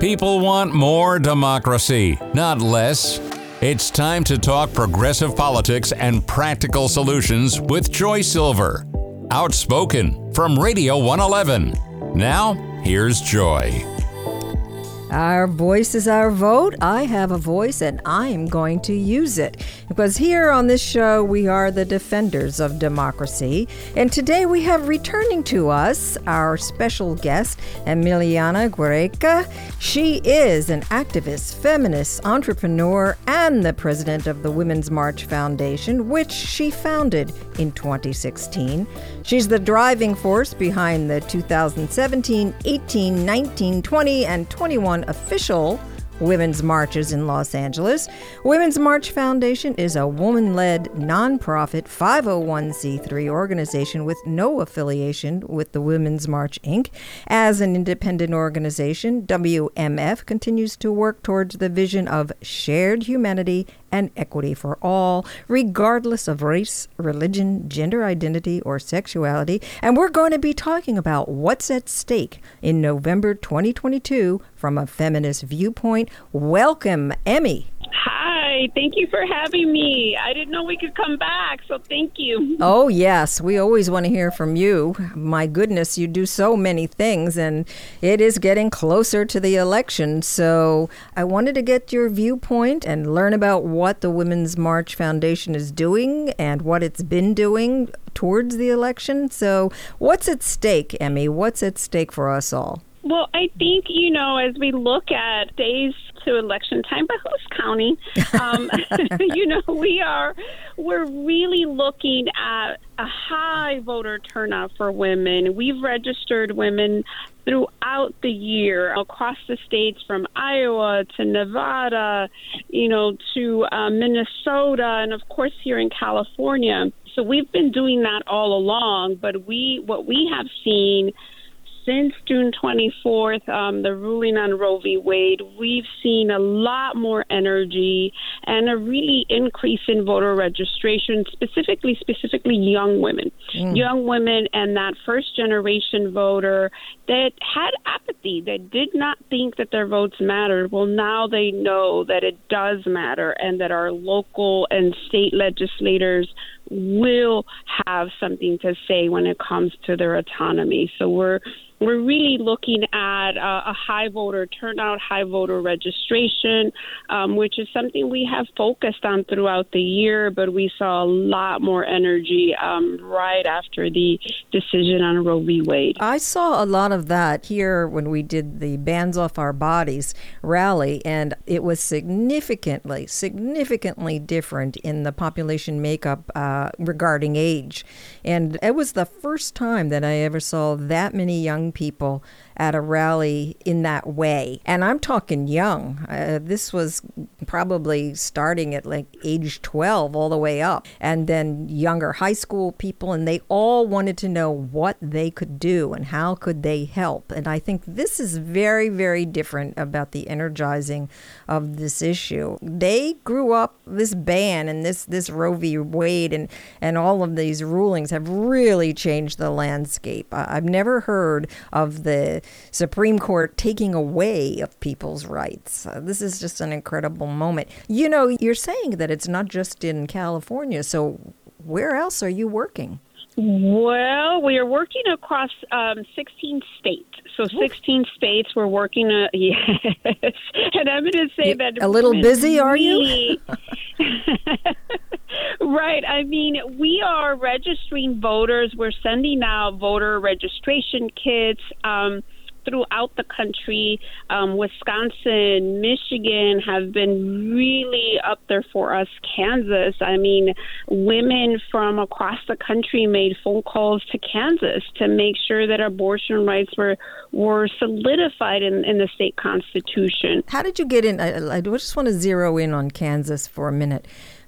People want more democracy, not less. It's time to talk progressive politics and practical solutions with Joy Silver. Outspoken from Radio 111. Now, here's Joy. Our voice is our vote. I have a voice and I'm going to use it. Because here on this show, we are the defenders of democracy. And today we have returning to us our special guest, Emiliana Guereca. She is an activist, feminist, entrepreneur, and the president of the Women's March Foundation, which she founded in 2016. She's the driving force behind the 2017, 18, 19, 20, and 21 official women's marches in Los Angeles. Women's March Foundation is a woman led nonprofit 501c3 organization with no affiliation with the Women's March Inc. As an independent organization, WMF continues to work towards the vision of shared humanity and equity for all, regardless of race, religion, gender identity, or sexuality. And we're going to be talking about what's at stake in November 2022 from a feminist viewpoint. Welcome, Emmy. Hi, thank you for having me. I didn't know we could come back, so thank you. Oh, yes, we always want to hear from you. My goodness, you do so many things, and it is getting closer to the election. So I wanted to get your viewpoint and learn about what the Women's March Foundation is doing and what it's been doing towards the election. So, what's at stake, Emmy? What's at stake for us all? Well, I think, you know, as we look at days to election time, but who's counting? Um, you know, we are, we're really looking at a high voter turnout for women. We've registered women throughout the year across the states from Iowa to Nevada, you know, to uh, Minnesota, and of course here in California. So we've been doing that all along, but we, what we have seen since June 24th, um, the ruling on Roe v. Wade, we've seen a lot more energy and a really increase in voter registration, specifically specifically young women, mm. young women, and that first generation voter that had apathy, that did not think that their votes mattered. Well, now they know that it does matter, and that our local and state legislators will have something to say when it comes to their autonomy. So we're we're really looking at a high voter turnout, high voter registration, um, which is something we have focused on throughout the year, but we saw a lot more energy um, right after the decision on Roe v. Wade. I saw a lot of that here when we did the Bands Off Our Bodies rally, and it was significantly, significantly different in the population makeup uh, regarding age. And it was the first time that I ever saw that many young people at a rally in that way. And I'm talking young. Uh, this was probably starting at like age 12 all the way up, and then younger high school people, and they all wanted to know what they could do and how could they help. And I think this is very, very different about the energizing of this issue. They grew up this ban and this this Roe v. Wade and and all of these rulings have really changed the landscape. I've never heard of the Supreme Court taking away of people's rights. Uh, this is just an incredible moment. You know, you're saying that it's not just in California, so where else are you working? Well, we are working across um, 16 states. So 16 states we're working. Uh, yes, and I'm going to say you, that a little busy, are you? right. I mean, we are registering voters. We're sending out voter registration kits. Um, throughout the country. Um, Wisconsin, Michigan have been really up there for us. Kansas, I mean, women from across the country made phone calls to Kansas to make sure that abortion rights were were solidified in, in the state constitution. How did you get in? I, I just want to zero in on Kansas for a minute.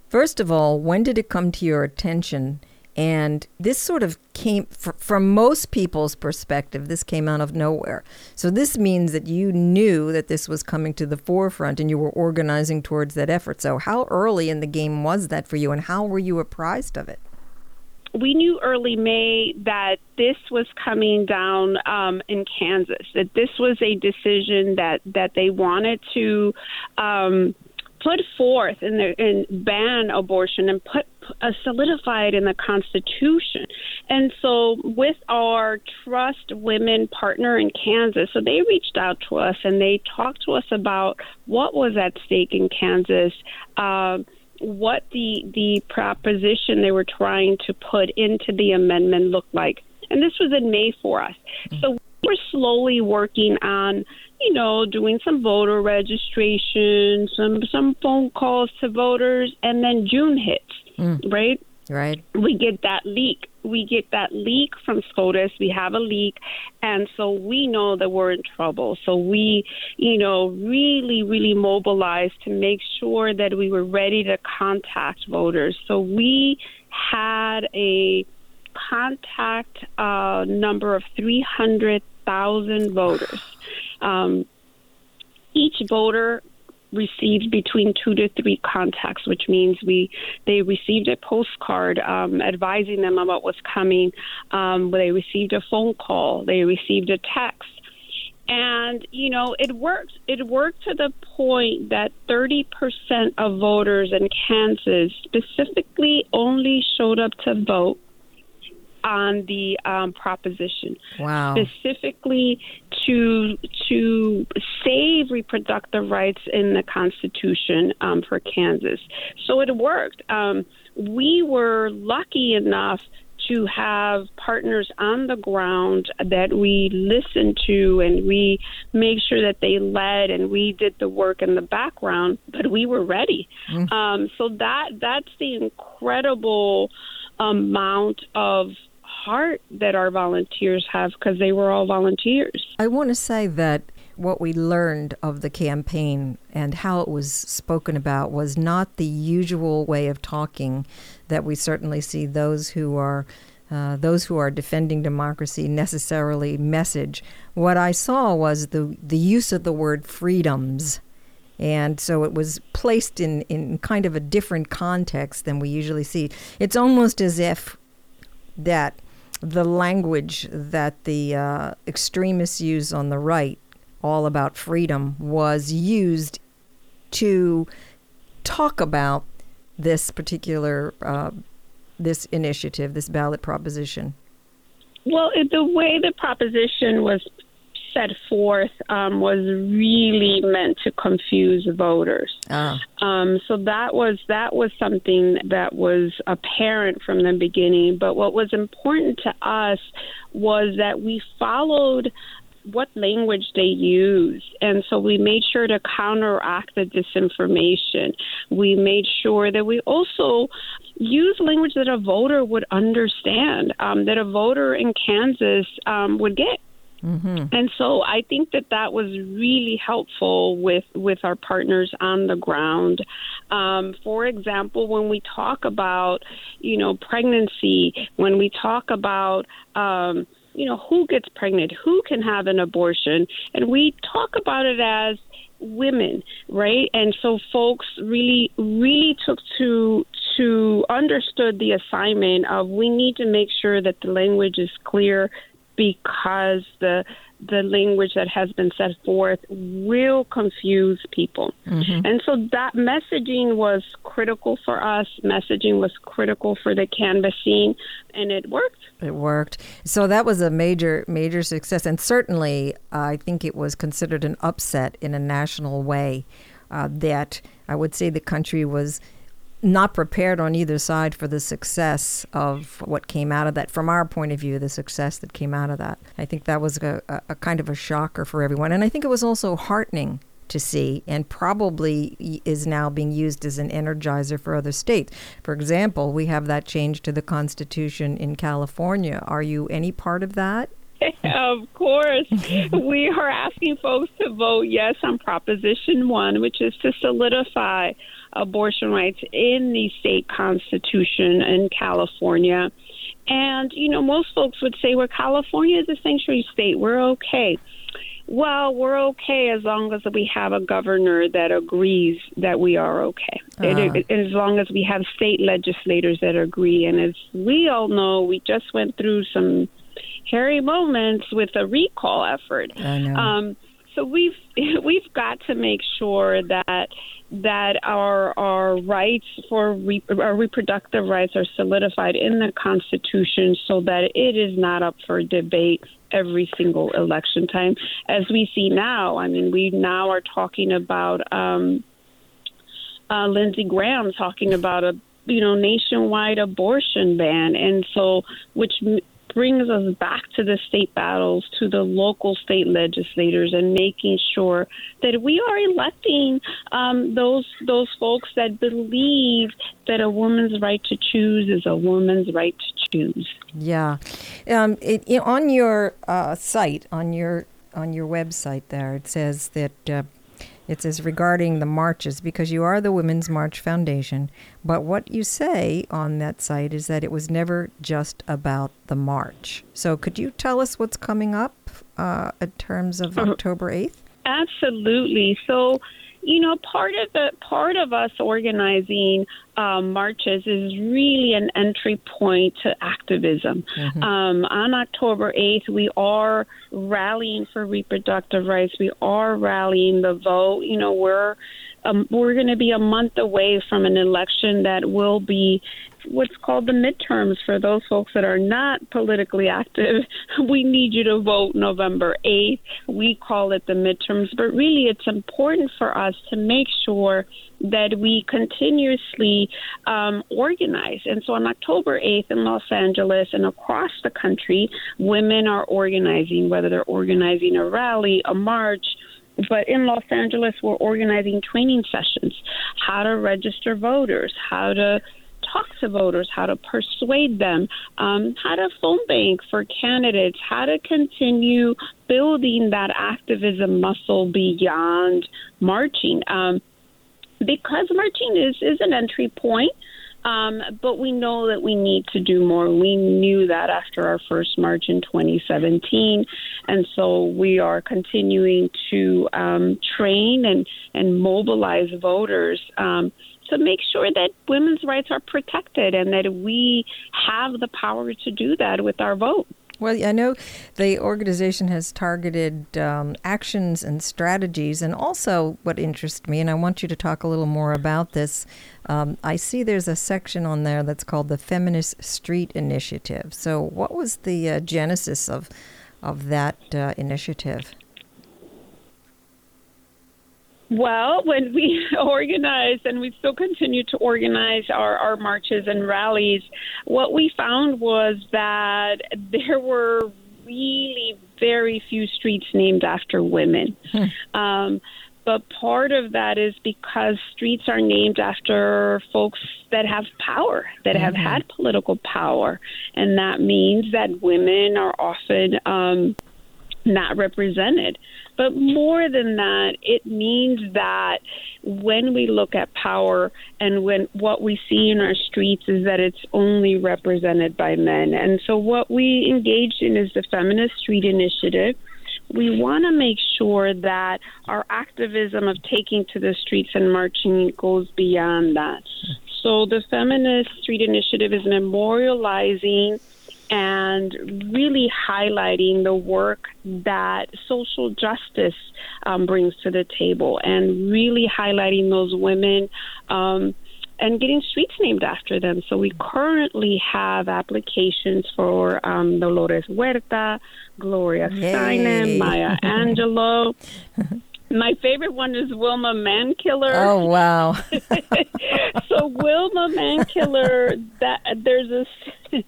First of all, when did it come to your attention? And this sort of came, from most people's perspective, this came out of nowhere. So this means that you knew that this was coming to the forefront and you were organizing towards that effort. So, how early in the game was that for you, and how were you apprised of it? we knew early May that this was coming down um, in Kansas. That this was a decision that that they wanted to. Um, put forth and, and ban abortion and put uh, solidify it in the Constitution. And so, with our Trust Women partner in Kansas, so they reached out to us and they talked to us about what was at stake in Kansas. Uh, what the the proposition they were trying to put into the amendment looked like, and this was in May for us. Mm-hmm. So we're slowly working on you know, doing some voter registration, some some phone calls to voters, and then June hits, mm. right? Right. We get that leak. We get that leak from SCOTUS. We have a leak, and so we know that we're in trouble. So we, you know, really, really mobilized to make sure that we were ready to contact voters. So we had a contact uh, number of 300,000 voters. Um, each voter received between two to three contacts, which means we they received a postcard um, advising them about what's coming. Um, they received a phone call. They received a text. And you know it worked. It worked to the point that 30% of voters in Kansas specifically only showed up to vote on the um, proposition, wow. specifically to to save reproductive rights in the Constitution um, for Kansas. So it worked. Um, we were lucky enough to have partners on the ground that we listened to and we made sure that they led and we did the work in the background, but we were ready. Mm. Um, so that that's the incredible amount of heart that our volunteers have because they were all volunteers. I want to say that what we learned of the campaign and how it was spoken about was not the usual way of talking that we certainly see those who are uh, those who are defending democracy necessarily message. What I saw was the the use of the word freedoms. And so it was placed in, in kind of a different context than we usually see. It's almost as if that the language that the uh, extremists use on the right, all about freedom, was used to talk about this particular uh, this initiative, this ballot proposition. Well, the way the proposition was set forth um, was really meant to confuse voters. Ah. Um, so that was that was something that was apparent from the beginning. But what was important to us was that we followed what language they use. And so we made sure to counteract the disinformation. We made sure that we also use language that a voter would understand, um, that a voter in Kansas um, would get. Mm-hmm. And so I think that that was really helpful with, with our partners on the ground. Um, for example, when we talk about, you know, pregnancy, when we talk about, um, you know, who gets pregnant, who can have an abortion, and we talk about it as women, right? And so folks really, really took to to understood the assignment of we need to make sure that the language is clear because the the language that has been set forth will confuse people. Mm-hmm. And so that messaging was critical for us. Messaging was critical for the canvassing, and it worked. It worked. So that was a major, major success. And certainly, uh, I think it was considered an upset in a national way uh, that I would say the country was not prepared on either side for the success of what came out of that. From our point of view, the success that came out of that. I think that was a, a, kind of a shocker for everyone. And I think it was also heartening to see and probably is now being used as an energizer for other states. For example, we have that change to the Constitution in California. Are you any part of that? of course. we are asking folks to vote yes on Proposition 1, which is to solidify abortion rights in the state constitution in California. And, you know, most folks would say, well, California is a sanctuary state. We're okay. well, we're okay as long as we have a governor that agrees that we are okay. Uh-huh. as long as we have state legislators that agree. And as we all know, we just went through some hairy moments with a recall effort. Um, so we've we've got to make sure that that our our rights for re, our reproductive rights are solidified in the Constitution, so that it is not up for debate every single election time, as we see now. I mean, we now are talking about um, uh, Lindsey Graham talking about a you know nationwide abortion ban, and so which brings us back to the state battles, to the local state legislators, and making sure that we are electing um, those those folks that believe that a woman's right to choose is a woman's right to choose. Yeah, um, it, it, on your uh, site, on your on your website, there it says that. Uh, it says regarding the marches, because you are the Women's March Foundation, but what you say on that site is that it was never just about the march. So could you tell us what's coming up uh, in terms of uh-huh. October 8th? Absolutely. So you know, part of the part of us organizing um, marches is really an entry point to activism. Mm-hmm. Um, on October eighth, we are rallying for reproductive rights. We are rallying the vote. You know, we're um, we're going to be a month away from an election that will be what's called the midterms for those folks that are not politically active. We need you to vote November 8th. We call it the midterms, but really it's important for us to make sure that we continuously um, organize. And so on October 8th in Los Angeles and across the country, women are organizing, whether they're organizing a rally, a march, but in Los Angeles, we're organizing training sessions how to register voters, how to talk to voters, how to persuade them, um, how to phone bank for candidates, how to continue building that activism muscle beyond marching. Um, because marching is, is an entry point. Um, but we know that we need to do more. We knew that after our first march in 2017, and so we are continuing to um, train and and mobilize voters. Um, to make sure that women's rights are protected and that we have the power to do that with our vote. Well, I know the organization has targeted um, actions and strategies, and also what interests me, and I want you to talk a little more about this. Um, I see there's a section on there that's called the Feminist Street Initiative. So, what was the uh, genesis of of that uh, initiative? Well, when we organized, and we still continue to organize our, our marches and rallies, what we found was that there were really very few streets named after women. Hmm. Um, but part of that is because streets are named after folks that have power, that mm-hmm. have had political power. And that means that women are often um, not represented. But more than that, it means that when we look at power and when what we see in our streets is that it's only represented by men. And so what we engaged in is the Feminist Street Initiative. We want to make sure that our activism of taking to the streets and marching goes beyond that. So the Feminist Street Initiative is memorializing and really highlighting the work that social justice um, brings to the table and really highlighting those women um, and getting streets named after them. So we currently have applications for um, Dolores Huerta, Gloria Steinem, Maya Angelou. My favorite one is Wilma Mankiller. Oh wow! so Wilma Mankiller, that there's a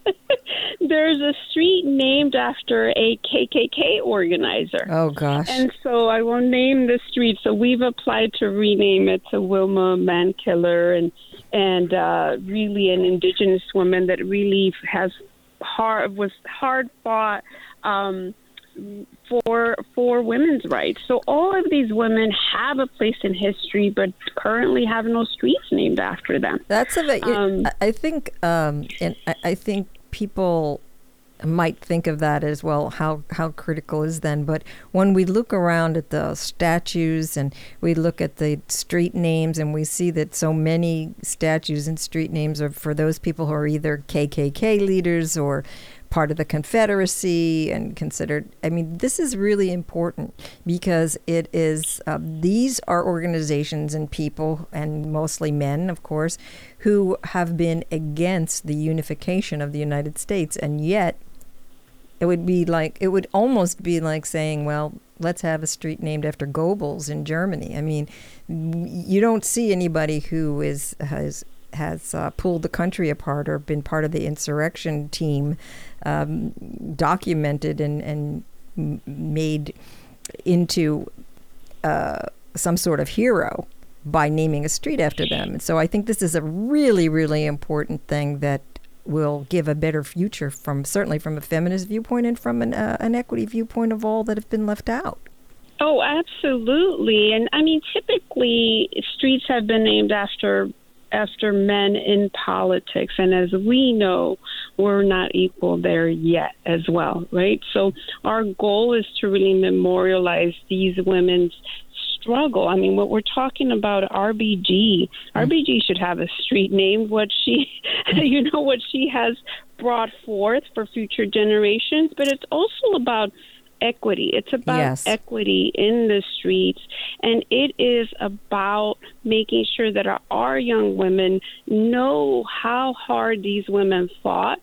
there's a street named after a KKK organizer. Oh gosh! And so I will name the street. So we've applied to rename it to Wilma Mankiller, and and uh, really an indigenous woman that really has hard was hard fought. Um, for for women's rights. So all of these women have a place in history, but currently have no streets named after them. That's a bit. Um, I think, um, and I think people might think of that as well. How how critical is then? But when we look around at the statues and we look at the street names, and we see that so many statues and street names are for those people who are either KKK leaders or part of the Confederacy and considered. I mean, this is really important because it is, uh, these are organizations and people, and mostly men, of course, who have been against the unification of the United States. And yet, it would be like, it would almost be like saying, well, let's have a street named after Goebbels in Germany. I mean, you don't see anybody who is has has uh, pulled the country apart or been part of the insurrection team um, documented and, and made into uh, some sort of hero by naming a street after them. And so I think this is a really, really important thing that will give a better future from certainly from a feminist viewpoint and from an, uh, an equity viewpoint of all that have been left out. Oh, absolutely. And I mean, typically streets have been named after after men in politics. And as we know, we're not equal there yet as well, right? So our goal is to really memorialize these women's struggle. I mean, what we're talking about, RBG, mm-hmm. RBG should have a street named What she, you know, what she has brought forth for future generations, but it's also about equity. It's about yes. equity in the streets, and it is about making sure that our, our young women know how hard these women fought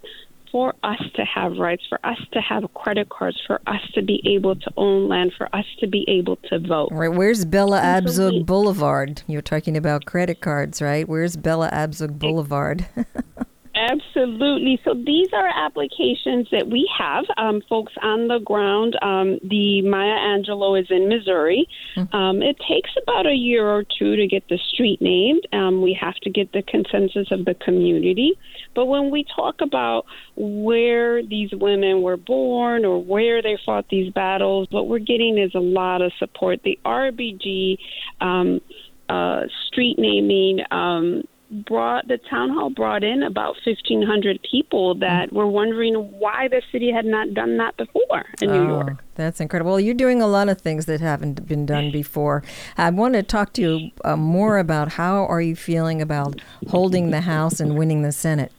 for us to have rights, for us to have credit cards, for us to be able to own land, for us to be able to vote. Right. Where's Bella Abzug Boulevard? You're talking about credit cards, right? Where's Bella Abzug Boulevard? Absolutely. So these are applications that we have, um, folks on the ground. Um, the Maya Angelou is in Missouri. Mm-hmm. Um, it takes about a year or two to get the street named. Um, we have to get the consensus of the community. But when we talk about where these women were born or where they fought these battles, what we're getting is a lot of support. The RBG um, uh, street naming um, brought the town hall brought in about 1500 people that were wondering why the city had not done that before in New oh, York. That's incredible. Well, you're doing a lot of things that haven't been done before. I want to talk to you uh, more about how are you feeling about holding the House and winning the Senate?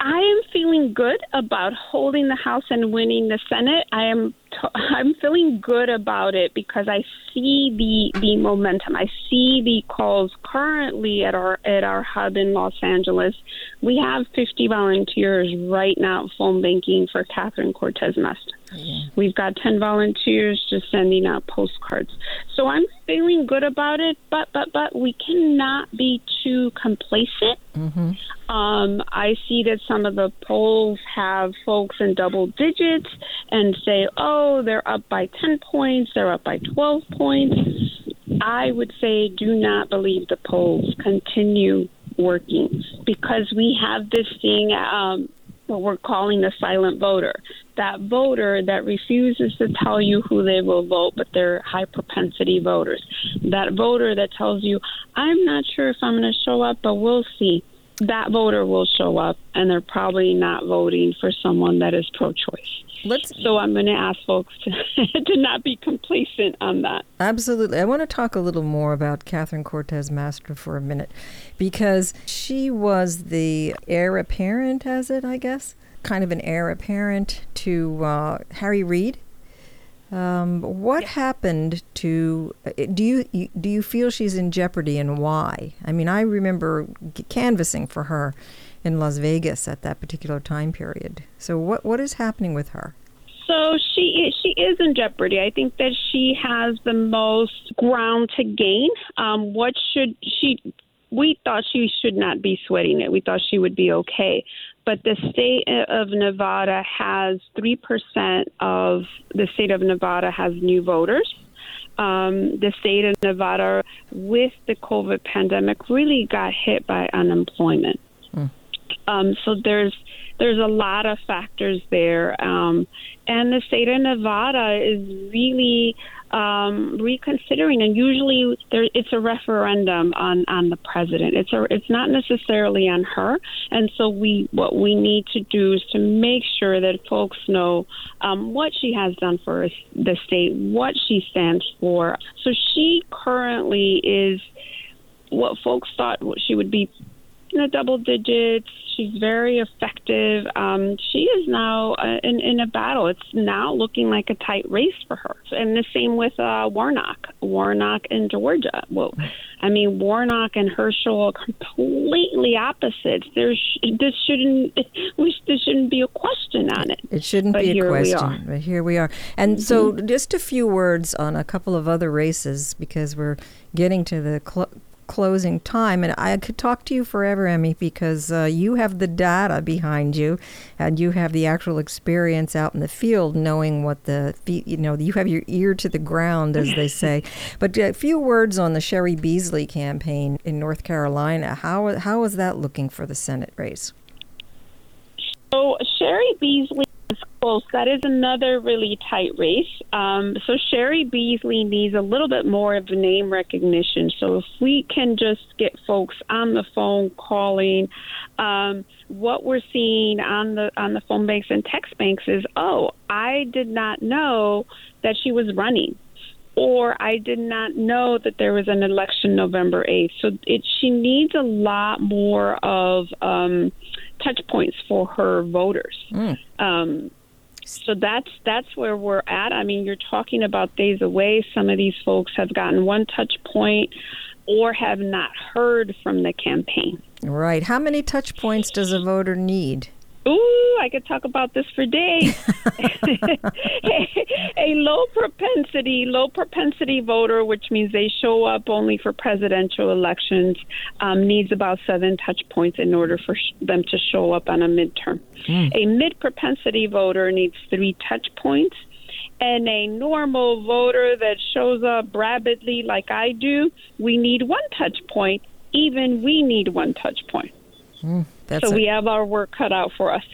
I am feeling good about holding the House and winning the Senate. I am I'm feeling good about it because I see the the momentum. I see the calls currently at our at our hub in Los Angeles. We have 50 volunteers right now phone banking for Catherine Cortez Masto. Yeah. We've got 10 volunteers just sending out postcards. So I'm feeling good about it, but but but we cannot be too complacent. Mm-hmm. Um, I see that some of the polls have folks in double digits and say, "Oh, they're up by 10 points, they're up by 12 points." I would say do not believe the polls. Continue working because we have this thing um, what we're calling the silent voter. That voter that refuses to tell you who they will vote, but they're high propensity voters. That voter that tells you, I'm not sure if I'm going to show up, but we'll see. That voter will show up, and they're probably not voting for someone that is pro choice. Let's, so I'm going to ask folks to, to not be complacent on that. Absolutely. I want to talk a little more about Catherine Cortez Masto for a minute because she was the heir apparent, as it, I guess, kind of an heir apparent to uh, Harry Reid. Um, what yeah. happened to? Uh, do you do you feel she's in jeopardy and why? I mean, I remember canvassing for her in Las Vegas at that particular time period. So what what is happening with her? So she she is in jeopardy. I think that she has the most ground to gain. Um, what should she? We thought she should not be sweating it. We thought she would be okay. But the state of Nevada has three percent of the state of Nevada has new voters. Um, the state of Nevada, with the COVID pandemic, really got hit by unemployment. Um, so there's there's a lot of factors there, um, and the state of Nevada is really um, reconsidering. And usually, there, it's a referendum on on the president. It's a it's not necessarily on her. And so we what we need to do is to make sure that folks know um, what she has done for the state, what she stands for. So she currently is what folks thought she would be in the double digits. She's very effective. Um, she is now uh, in, in a battle. It's now looking like a tight race for her. And the same with uh, Warnock. Warnock in Georgia. Well, I mean, Warnock and Herschel are completely opposites. There's this shouldn't this shouldn't be a question on it. It shouldn't but be a question. But here we are. And mm-hmm. so, just a few words on a couple of other races because we're getting to the cl- closing time. And I could talk to you forever, Emmy, because uh, you have the data behind you and you have the actual experience out in the field knowing what the, feet. you know, you have your ear to the ground, as they say. but a few words on the Cheri Beasley campaign in North Carolina. How, how is that looking for the Senate race? So, Cheri Beasley close. That is another really tight race. Um, so Cheri Beasley needs a little bit more of name recognition. So if we can just get folks on the phone calling, um, what we're seeing on the on the phone banks and text banks is, oh, I did not know that she was running or I did not know that there was an election November 8th. So it, she needs a lot more of um, touch points for her voters. Mm. Um, so that's that's where we're at. I mean, you're talking about days away. Some of these folks have gotten one touch point or have not heard from the campaign. Right. How many touch points does a voter need? Ooh, I could talk about this for days. a low propensity, low propensity voter, which means they show up only for presidential elections, um, needs about seven touch points in order for sh- them to show up on a midterm. Mm. A mid propensity voter needs three touch points. And a normal voter that shows up rapidly, like I do, we need one touch point. Even we need one touch point. Mm. That's so a, we have our work cut out for us.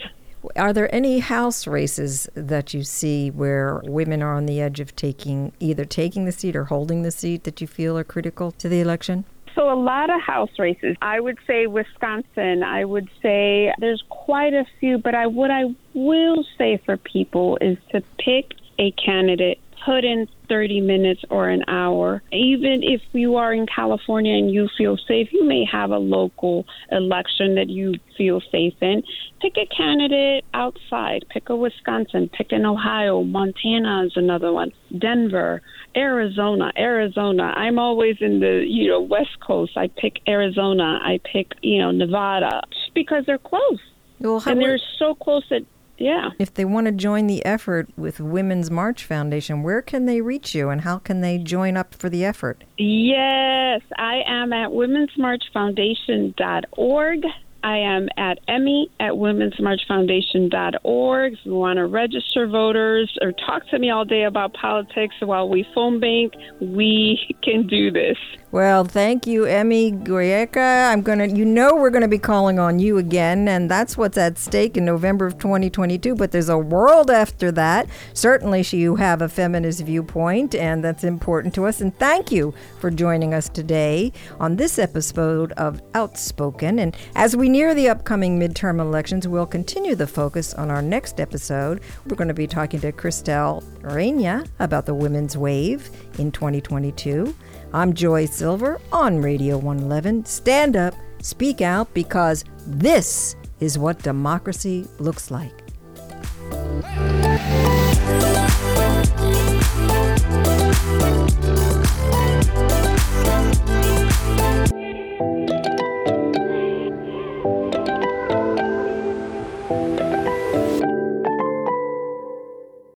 Are there any house races that you see where women are on the edge of taking either taking the seat or holding the seat that you feel are critical to the election? So, a lot of house races. I would say Wisconsin. I would say there's quite a few, but I what I will say for people is to pick a candidate put in 30 minutes or an hour. Even if you are in California and you feel safe, you may have a local election that you feel safe in. Pick a candidate outside. Pick a Wisconsin. Pick an Ohio. Montana is another one. Denver. Arizona, Arizona. I'm always in the you know West Coast. I pick Arizona. I pick you know Nevada because they're close. Well, and they're so close that yeah. If they want to join the effort with Women's March Foundation, where can they reach you and how can they join up for the effort? Yes, I am at womensmarchfoundation.org. I am at Emmy at womensmarchfoundation.org. If you want to register voters or talk to me all day about politics while we phone bank, we can do this. Well, thank you, Emmy Guereca. I'm gonna, you know, we're gonna be calling on you again, and that's what's at stake in November of 2022. But there's a world after that. Certainly, you have a feminist viewpoint, and that's important to us. And thank you for joining us today on this episode of Outspoken. And as we near the upcoming midterm elections, we'll continue the focus on our next episode. We're going to be talking to Cristal Reina about the women's wave in 2022. I'm Joy Silver on Radio 111. Stand up, speak out, because this is what democracy looks like.